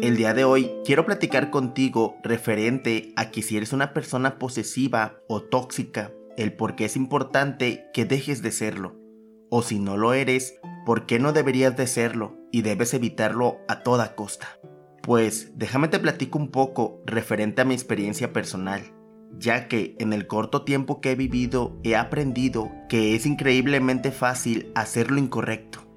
El día de hoy quiero platicar contigo referente a que si eres una persona posesiva o tóxica, el por qué es importante que dejes de serlo. O si no lo eres, por qué no deberías de serlo y debes evitarlo a toda costa. Pues déjame te platico un poco referente a mi experiencia personal, ya que en el corto tiempo que he vivido he aprendido que es increíblemente fácil hacer lo incorrecto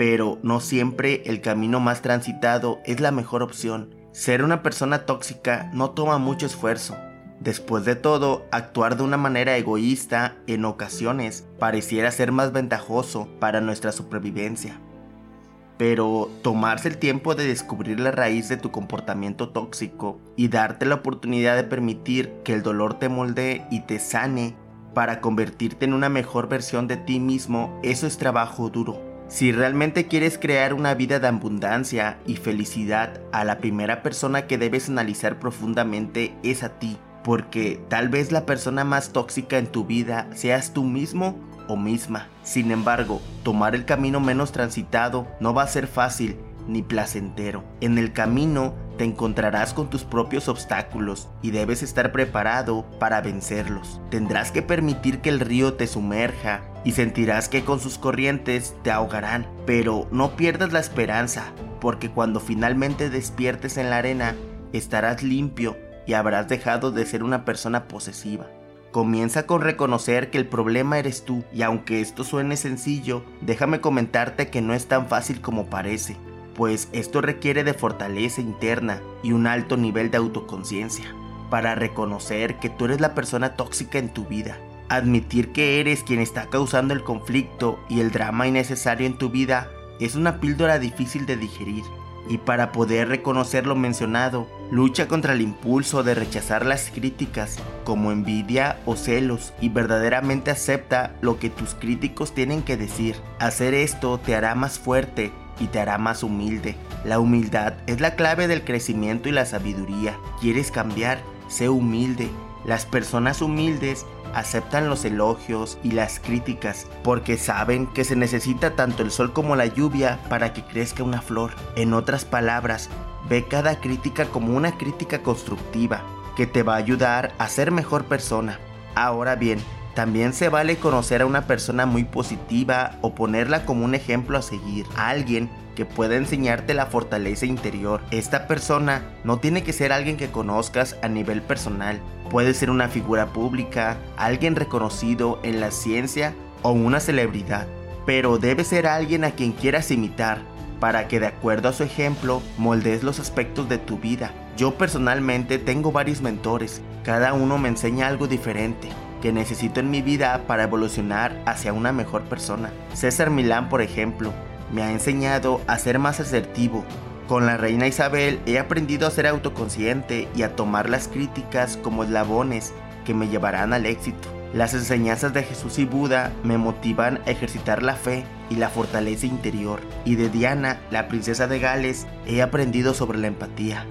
pero no siempre el camino más transitado es la mejor opción. Ser una persona tóxica no toma mucho esfuerzo. Después de todo, actuar de una manera egoísta en ocasiones pareciera ser más ventajoso para nuestra supervivencia. Pero tomarse el tiempo de descubrir la raíz de tu comportamiento tóxico y darte la oportunidad de permitir que el dolor te moldee y te sane para convertirte en una mejor versión de ti mismo, eso es trabajo duro. Si realmente quieres crear una vida de abundancia y felicidad, a la primera persona que debes analizar profundamente es a ti, porque tal vez la persona más tóxica en tu vida seas tú mismo o misma. Sin embargo, tomar el camino menos transitado no va a ser fácil ni placentero. En el camino te encontrarás con tus propios obstáculos y debes estar preparado para vencerlos. Tendrás que permitir que el río te sumerja y sentirás que con sus corrientes te ahogarán, pero no pierdas la esperanza, porque cuando finalmente despiertes en la arena, estarás limpio y habrás dejado de ser una persona posesiva. Comienza con reconocer que el problema eres tú y aunque esto suene sencillo, déjame comentarte que no es tan fácil como parece pues esto requiere de fortaleza interna y un alto nivel de autoconciencia para reconocer que tú eres la persona tóxica en tu vida, admitir que eres quien está causando el conflicto y el drama innecesario en tu vida es una píldora difícil de digerir. Y para poder reconocer lo mencionado, lucha contra el impulso de rechazar las críticas como envidia o celos y verdaderamente acepta lo que tus críticos tienen que decir. Hacer esto te hará más fuerte y te hará más humilde. La humildad es la clave del crecimiento y la sabiduría. ¿Quieres cambiar? Sé humilde. Las personas humildes aceptan los elogios y las críticas porque saben que se necesita tanto el sol como la lluvia para que crezca una flor. En otras palabras, ve cada crítica como una crítica constructiva que te va a ayudar a ser mejor persona. Ahora bien, también se vale conocer a una persona muy positiva o ponerla como un ejemplo a seguir, a alguien que pueda enseñarte la fortaleza interior. Esta persona no tiene que ser alguien que conozcas a nivel personal, puede ser una figura pública, alguien reconocido en la ciencia o una celebridad, pero debe ser alguien a quien quieras imitar para que de acuerdo a su ejemplo moldees los aspectos de tu vida. Yo personalmente tengo varios mentores, cada uno me enseña algo diferente que necesito en mi vida para evolucionar hacia una mejor persona. César Milán, por ejemplo, me ha enseñado a ser más asertivo. Con la reina Isabel he aprendido a ser autoconsciente y a tomar las críticas como eslabones que me llevarán al éxito. Las enseñanzas de Jesús y Buda me motivan a ejercitar la fe y la fortaleza interior. Y de Diana, la princesa de Gales, he aprendido sobre la empatía.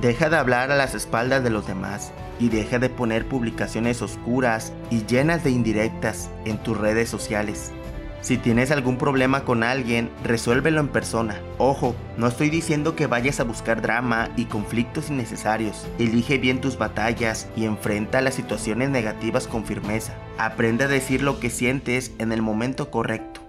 Deja de hablar a las espaldas de los demás y deja de poner publicaciones oscuras y llenas de indirectas en tus redes sociales. Si tienes algún problema con alguien, resuélvelo en persona. Ojo, no estoy diciendo que vayas a buscar drama y conflictos innecesarios. Elige bien tus batallas y enfrenta las situaciones negativas con firmeza. Aprende a decir lo que sientes en el momento correcto,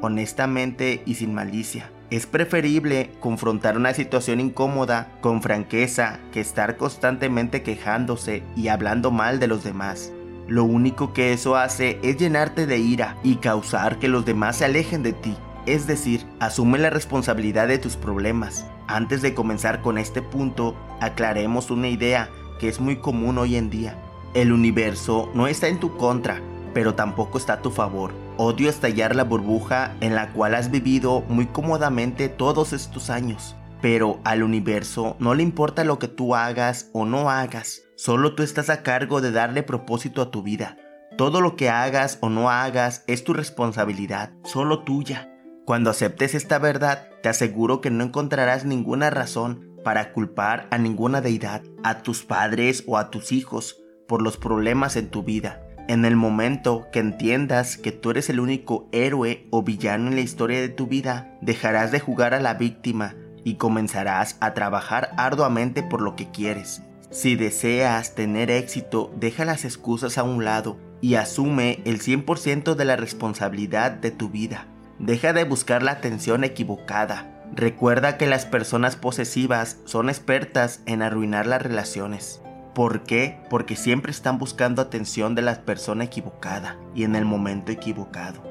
honestamente y sin malicia. Es preferible confrontar una situación incómoda con franqueza que estar constantemente quejándose y hablando mal de los demás. Lo único que eso hace es llenarte de ira y causar que los demás se alejen de ti. Es decir, asume la responsabilidad de tus problemas. Antes de comenzar con este punto, aclaremos una idea que es muy común hoy en día. El universo no está en tu contra, pero tampoco está a tu favor. Odio estallar la burbuja en la cual has vivido muy cómodamente todos estos años. Pero al universo no le importa lo que tú hagas o no hagas, solo tú estás a cargo de darle propósito a tu vida. Todo lo que hagas o no hagas es tu responsabilidad, solo tuya. Cuando aceptes esta verdad, te aseguro que no encontrarás ninguna razón para culpar a ninguna deidad, a tus padres o a tus hijos por los problemas en tu vida. En el momento que entiendas que tú eres el único héroe o villano en la historia de tu vida, dejarás de jugar a la víctima y comenzarás a trabajar arduamente por lo que quieres. Si deseas tener éxito, deja las excusas a un lado y asume el 100% de la responsabilidad de tu vida. Deja de buscar la atención equivocada. Recuerda que las personas posesivas son expertas en arruinar las relaciones. ¿Por qué? Porque siempre están buscando atención de la persona equivocada y en el momento equivocado.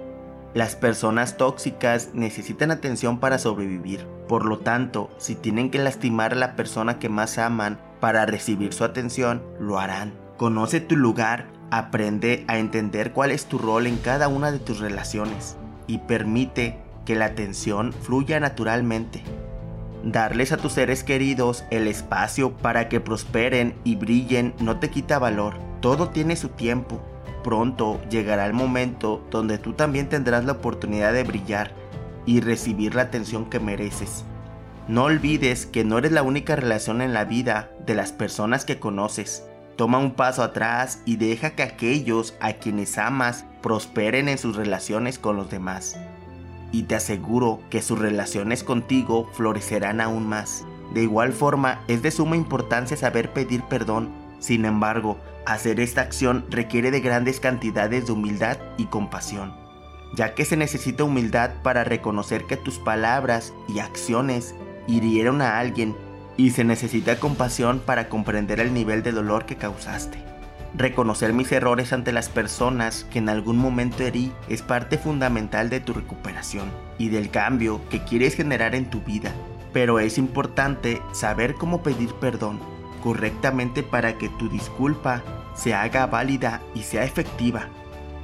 Las personas tóxicas necesitan atención para sobrevivir. Por lo tanto, si tienen que lastimar a la persona que más aman para recibir su atención, lo harán. Conoce tu lugar, aprende a entender cuál es tu rol en cada una de tus relaciones y permite que la atención fluya naturalmente. Darles a tus seres queridos el espacio para que prosperen y brillen no te quita valor. Todo tiene su tiempo. Pronto llegará el momento donde tú también tendrás la oportunidad de brillar y recibir la atención que mereces. No olvides que no eres la única relación en la vida de las personas que conoces. Toma un paso atrás y deja que aquellos a quienes amas prosperen en sus relaciones con los demás y te aseguro que sus relaciones contigo florecerán aún más. De igual forma, es de suma importancia saber pedir perdón. Sin embargo, hacer esta acción requiere de grandes cantidades de humildad y compasión, ya que se necesita humildad para reconocer que tus palabras y acciones hirieron a alguien y se necesita compasión para comprender el nivel de dolor que causaste. Reconocer mis errores ante las personas que en algún momento herí es parte fundamental de tu recuperación y del cambio que quieres generar en tu vida. Pero es importante saber cómo pedir perdón correctamente para que tu disculpa se haga válida y sea efectiva.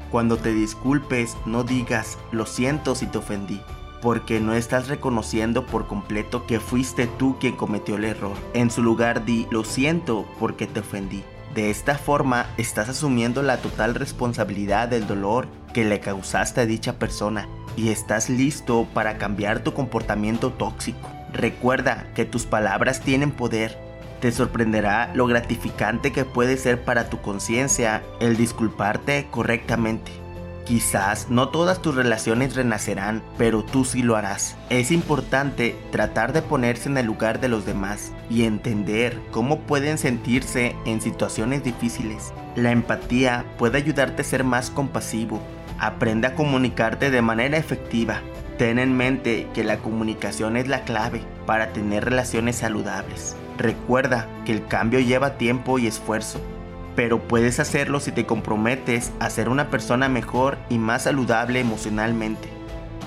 Cuando te disculpes, no digas lo siento si te ofendí, porque no estás reconociendo por completo que fuiste tú quien cometió el error. En su lugar di lo siento porque te ofendí. De esta forma estás asumiendo la total responsabilidad del dolor que le causaste a dicha persona y estás listo para cambiar tu comportamiento tóxico. Recuerda que tus palabras tienen poder. Te sorprenderá lo gratificante que puede ser para tu conciencia el disculparte correctamente. Quizás no todas tus relaciones renacerán, pero tú sí lo harás. Es importante tratar de ponerse en el lugar de los demás y entender cómo pueden sentirse en situaciones difíciles. La empatía puede ayudarte a ser más compasivo. Aprende a comunicarte de manera efectiva. Ten en mente que la comunicación es la clave para tener relaciones saludables. Recuerda que el cambio lleva tiempo y esfuerzo pero puedes hacerlo si te comprometes a ser una persona mejor y más saludable emocionalmente.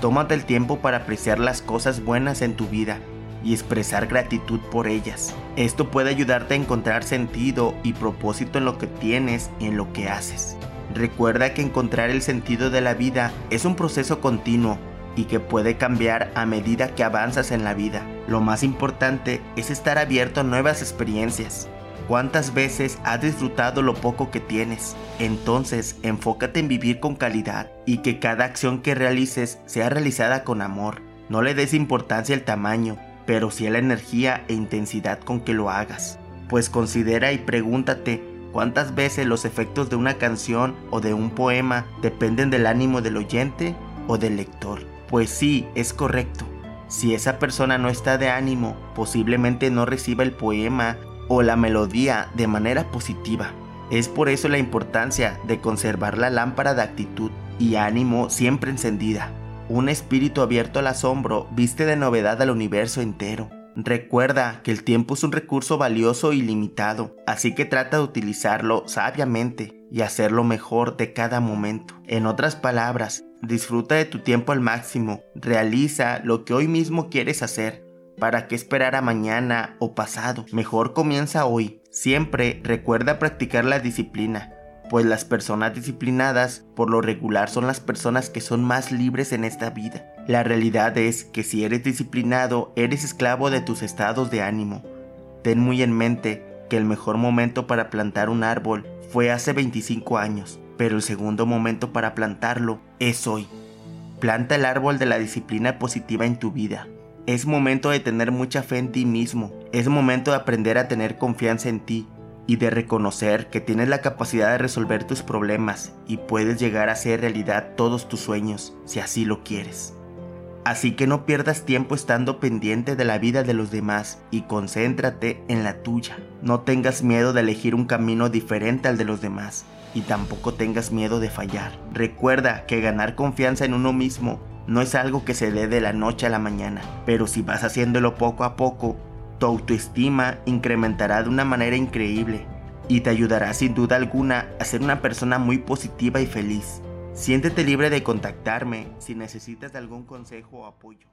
Tómate el tiempo para apreciar las cosas buenas en tu vida y expresar gratitud por ellas. Esto puede ayudarte a encontrar sentido y propósito en lo que tienes y en lo que haces. Recuerda que encontrar el sentido de la vida es un proceso continuo y que puede cambiar a medida que avanzas en la vida. Lo más importante es estar abierto a nuevas experiencias ¿Cuántas veces has disfrutado lo poco que tienes? Entonces enfócate en vivir con calidad y que cada acción que realices sea realizada con amor. No le des importancia al tamaño, pero sí a la energía e intensidad con que lo hagas. Pues considera y pregúntate cuántas veces los efectos de una canción o de un poema dependen del ánimo del oyente o del lector. Pues sí, es correcto. Si esa persona no está de ánimo, posiblemente no reciba el poema o la melodía de manera positiva. Es por eso la importancia de conservar la lámpara de actitud y ánimo siempre encendida. Un espíritu abierto al asombro viste de novedad al universo entero. Recuerda que el tiempo es un recurso valioso y limitado, así que trata de utilizarlo sabiamente y hacerlo mejor de cada momento. En otras palabras, disfruta de tu tiempo al máximo, realiza lo que hoy mismo quieres hacer ¿Para qué esperar a mañana o pasado? Mejor comienza hoy. Siempre recuerda practicar la disciplina, pues las personas disciplinadas por lo regular son las personas que son más libres en esta vida. La realidad es que si eres disciplinado, eres esclavo de tus estados de ánimo. Ten muy en mente que el mejor momento para plantar un árbol fue hace 25 años, pero el segundo momento para plantarlo es hoy. Planta el árbol de la disciplina positiva en tu vida. Es momento de tener mucha fe en ti mismo. Es momento de aprender a tener confianza en ti y de reconocer que tienes la capacidad de resolver tus problemas y puedes llegar a hacer realidad todos tus sueños si así lo quieres. Así que no pierdas tiempo estando pendiente de la vida de los demás y concéntrate en la tuya. No tengas miedo de elegir un camino diferente al de los demás y tampoco tengas miedo de fallar. Recuerda que ganar confianza en uno mismo no es algo que se dé de la noche a la mañana, pero si vas haciéndolo poco a poco, tu autoestima incrementará de una manera increíble y te ayudará sin duda alguna a ser una persona muy positiva y feliz. Siéntete libre de contactarme si necesitas de algún consejo o apoyo.